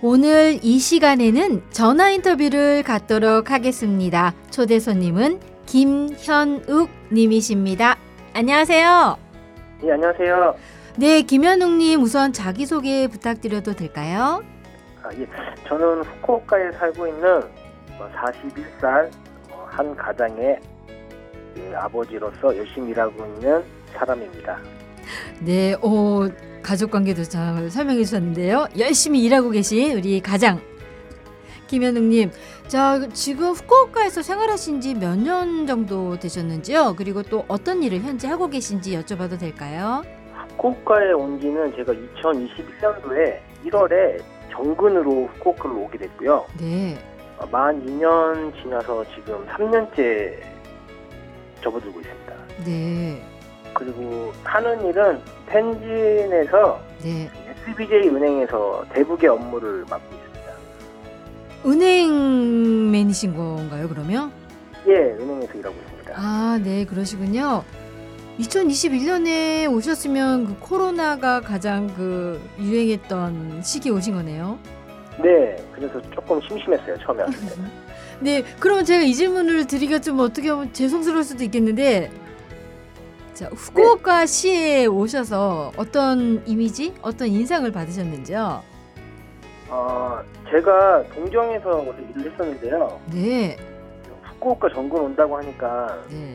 오늘 이 시간에는 전화 인터뷰를 갖도록 하겠습니다. 초대 손님은 김현욱 님이십니다. 안녕하세요. 예, 안녕하세요. 네, 김현욱 님 우선 자기소개 부탁드려도 될까요? 아, 예. 저는 후쿠오카에 살고 있는 41살 한 가장의 그 아버지로서 열심히 일하고 있는 사람입니다. 네, 오, 가족 관계도 잘 설명해 주셨는데요. 열심히 일하고 계신 우리 가장 김현욱 님. 자, 지금 후쿠오카에서 생활하신 지 몇 년 정도 되셨는지요? 그리고 또 어떤 일을 현재 하고 계신지 여쭤봐도 될까요? 후쿠오카에 온 지는 제가 2021년도에 1월에 정근으로 후쿠오카를 오게 됐고요. 네. 어, 만 2년 지나서 지금 3년째 접어들고 있습니다. 네. 그리고 하는 일은 펜진에서 네. SBJ 은행에서 대북의 업무를 맡고 있습니다. 은행맨이신 건가요, 그러면? 예, 은행에서 일하고 있습니다. 아, 네, 그러시군요. 2021년에 오셨으면 그 코로나가 가장 그 유행했던 시기에 오신 거네요. 네, 그래서 조금 심심했어요 처음에 왔을 때. 네, 그러면 제가 이 질문을 드리기가 좀 어떻게 보면 죄송스러울 수도 있겠는데, 자, 후쿠오카 시에 오셔서 어떤 이미지, 어떤 인상을 받으셨는지요? 어, 제가 동경에서 원래 일을 했었는데요. 네, 후쿠오카 전군 온다고 하니까 네.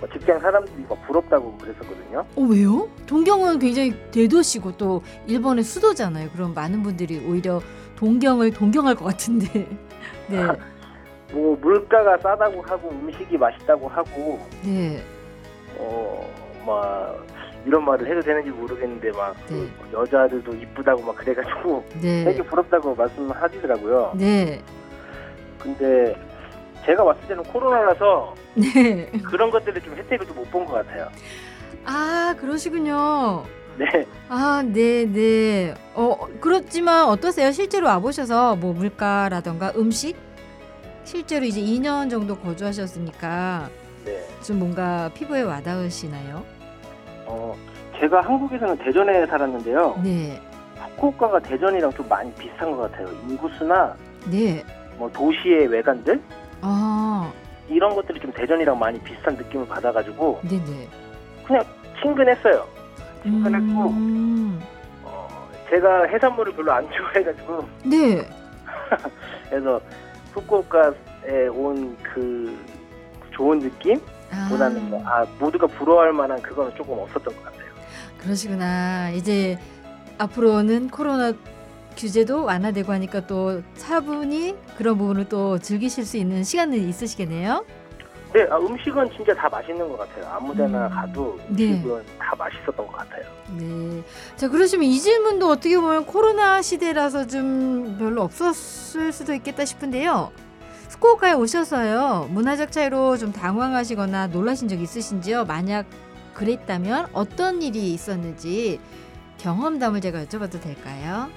뭐 직장 사람들이 막 부럽다고 그랬었거든요. 어, 왜요? 동경은 굉장히 대도시고 또 일본의 수도잖아요. 그럼 많은 분들이 오히려 동경을 동경할 것 같은데. 네, 뭐 물가가 싸다고 하고 음식이 맛있다고 하고 네, 어, 막 이런 말을 해도 되는지 모르겠는데 막 네. 그 여자들도 이쁘다고 막 그래가지고 네, 되게 부럽다고 말씀하시더라고요. 네, 근데 제가 왔을 때는 코로나라서 네. 그런 것들을 좀 혜택을 좀 못 본 것 같아요. 아, 그러시군요. 네. 아, 네, 네. 어, 그렇지만 어떠세요? 실제로 와보셔서 뭐 물가라던가 음식? 실제로 이제 2년 정도 거주하셨으니까 네. 좀 뭔가 피부에 와닿으시나요? 어, 제가 한국에서는 대전에 살았는데요. 네, 후쿠오카가 대전이랑 좀 많이 비슷한 것 같아요. 인구수나 네. 뭐 도시의 외관들 아, 이런 것들이 좀 대전이랑 많이 비슷한 느낌을 받아가지고 네네. 그냥 친근했어요. 친근했고 음, 어, 제가 해산물을 별로 안 좋아해가지고 네. 그래서 후쿠오카에 온 그 좋은 느낌 아, 보다는 뭐, 아 모두가 부러워할 만한 그거는 조금 없었던 것 같아요. 그러시구나. 이제 앞으로는 코로나 규제도 완화되고 하니까 또 차분히 그런 부분을 또 즐기실 수 있는 시간은 있으시겠네요. 네, 아, 음식은 진짜 다 맛있는 것 같아요. 아무데나 음, 가도 네. 음식은 다 맛있었던 것 같아요. 네. 자, 그러시면 이 질문도 어떻게 보면 코로나 시대라서 좀 별로 없었을 수도 있겠다 싶은데요. 후쿠오카에 오셔서요. 문화적 차이로 좀 당황하시거나 놀라신 적 있으신지요? 만약 그랬다면 어떤 일이 있었는지 경험담을 제가 여쭤봐도 될까요?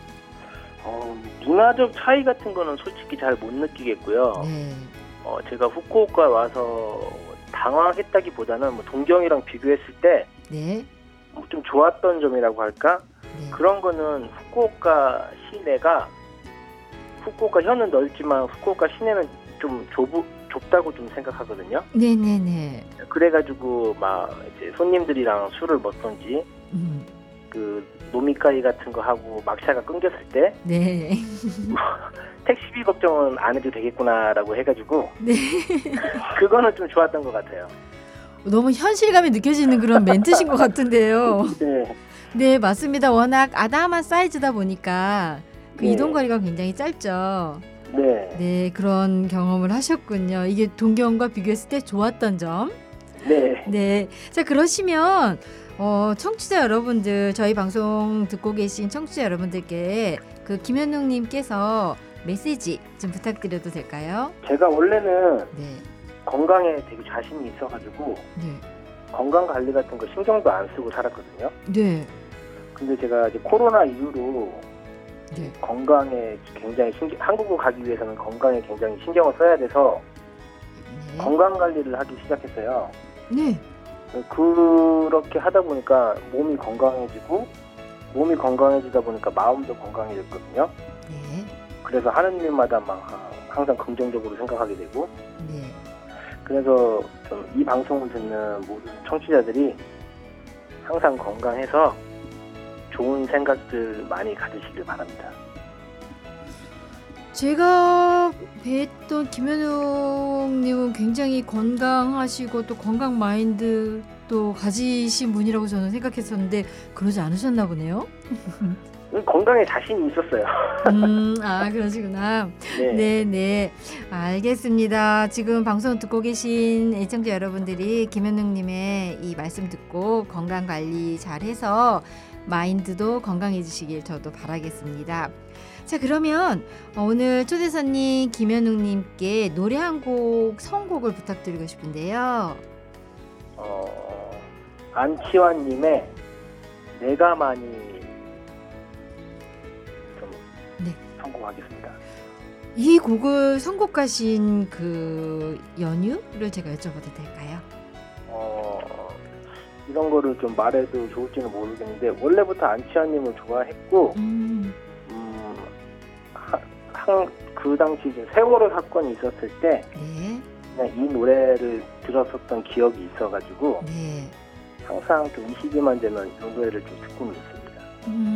어, 문화적 차이 같은 거는 솔직히 잘 못 느끼겠고요. 네. 어, 제가 후쿠오카 와서 당황했다기보다는 뭐 동경이랑 비교했을 때뭐좀 네. 좋았던 점이라고 할까? 네. 그런 거는 후쿠오카 시내가 후쿠오카 현은 넓지만 후쿠오카 시내는 좀 좁, 좁다고 좀 생각하거든요. 네네네. 그래가지고 막 이제 손님들이랑 술을 먹던지 음, 그 노미카이 같은 거 하고 막차가 끊겼을 때 네. 택시비 걱정은 안 해도 되겠구나라고 해가지고 네. 그거는 좀 좋았던 것 같아요. 너무 현실감이 느껴지는 그런 멘트신 것 같은데요. 네, 네, 맞습니다. 워낙 아담한 사이즈다 보니까 그 네. 이동 거리가 굉장히 짧죠. 네, 네, 그런 경험을 하셨군요. 이게 동경과 비교했을 때 좋았던 점. 네. 네. 자, 그러시면 어, 청취자 여러분들, 저희 방송 듣고 계신 청취자 여러분들께 그 김현웅 님께서 메시지 좀 부탁드려도 될까요? 제가 원래는 네, 건강에 되게 자신이 있어 가지고 네, 건강 관리 같은 거 신경도 안 쓰고 살았거든요. 네, 근데 제가 이제 코로나 이후로 네. 건강에 굉장히 신경, 한국을 가기 위해서는 건강에 굉장히 신경을 써야 돼서 네. 건강 관리를 하기 시작했어요. 네. 그렇게 하다 보니까 몸이 건강해지고 몸이 건강해지다 보니까 마음도 건강해졌거든요. 네. 그래서 하는 일마다 막 항상 긍정적으로 생각하게 되고 네. 그래서 좀 이 방송을 듣는 모든 청취자들이 항상 건강해서 좋은 생각들 많이 가지시길 바랍니다. 제가 뵀던 김현웅님은 굉장히 건강하시고 또 건강 마인드도 가지신 분이라고 저는 생각했었는데 그러지 않으셨나 보네요. 건강에 자신이 있었어요. 음, 아 그러시구나. 네. 네, 네. 알겠습니다. 지금 방송 듣고 계신 애청자 여러분들이 김현웅님의 이 말씀 듣고 건강 관리 잘해서 마인드도 건강해지시길 저도 바라겠습니다. 자, 그러면 오늘 초대손님 김현웅님께 노래 한 곡 선곡을 부탁드리고 싶은데요. 어, 안치환님의 내가 많이 좀 네. 성공하겠습니다. 이 곡을 선곡하신 그 연유를 제가 여쭤봐도 될까요? 어, 이런 거를 좀 말해도 좋을지는 모르겠는데 원래부터 안치환님을 좋아했고 음, 음, 하- 한, 그 당시 세월호 사건이 있었을 때 네, 그냥 이 노래를 들었었던 기억이 있어가지고 네. 항상 좀 이 시기만 되면 이 노래를 좀 듣고는 있습니다. 음, 네.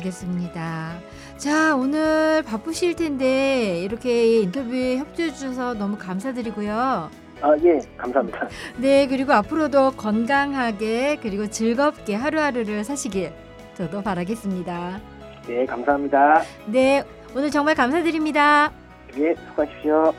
알겠습니다. 자, 오늘 바쁘실 텐데 이렇게 인터뷰에 협조해 주셔서 너무 감사드리고요. 아, 예, 감사합니다. 네, 그리고 앞으로도 건강하게 그리고 즐겁게 하루하루를 사시길 저도 바라겠습니다. 네, 감사합니다. 네, 오늘 정말 감사드립니다. 예, 수고하십시오.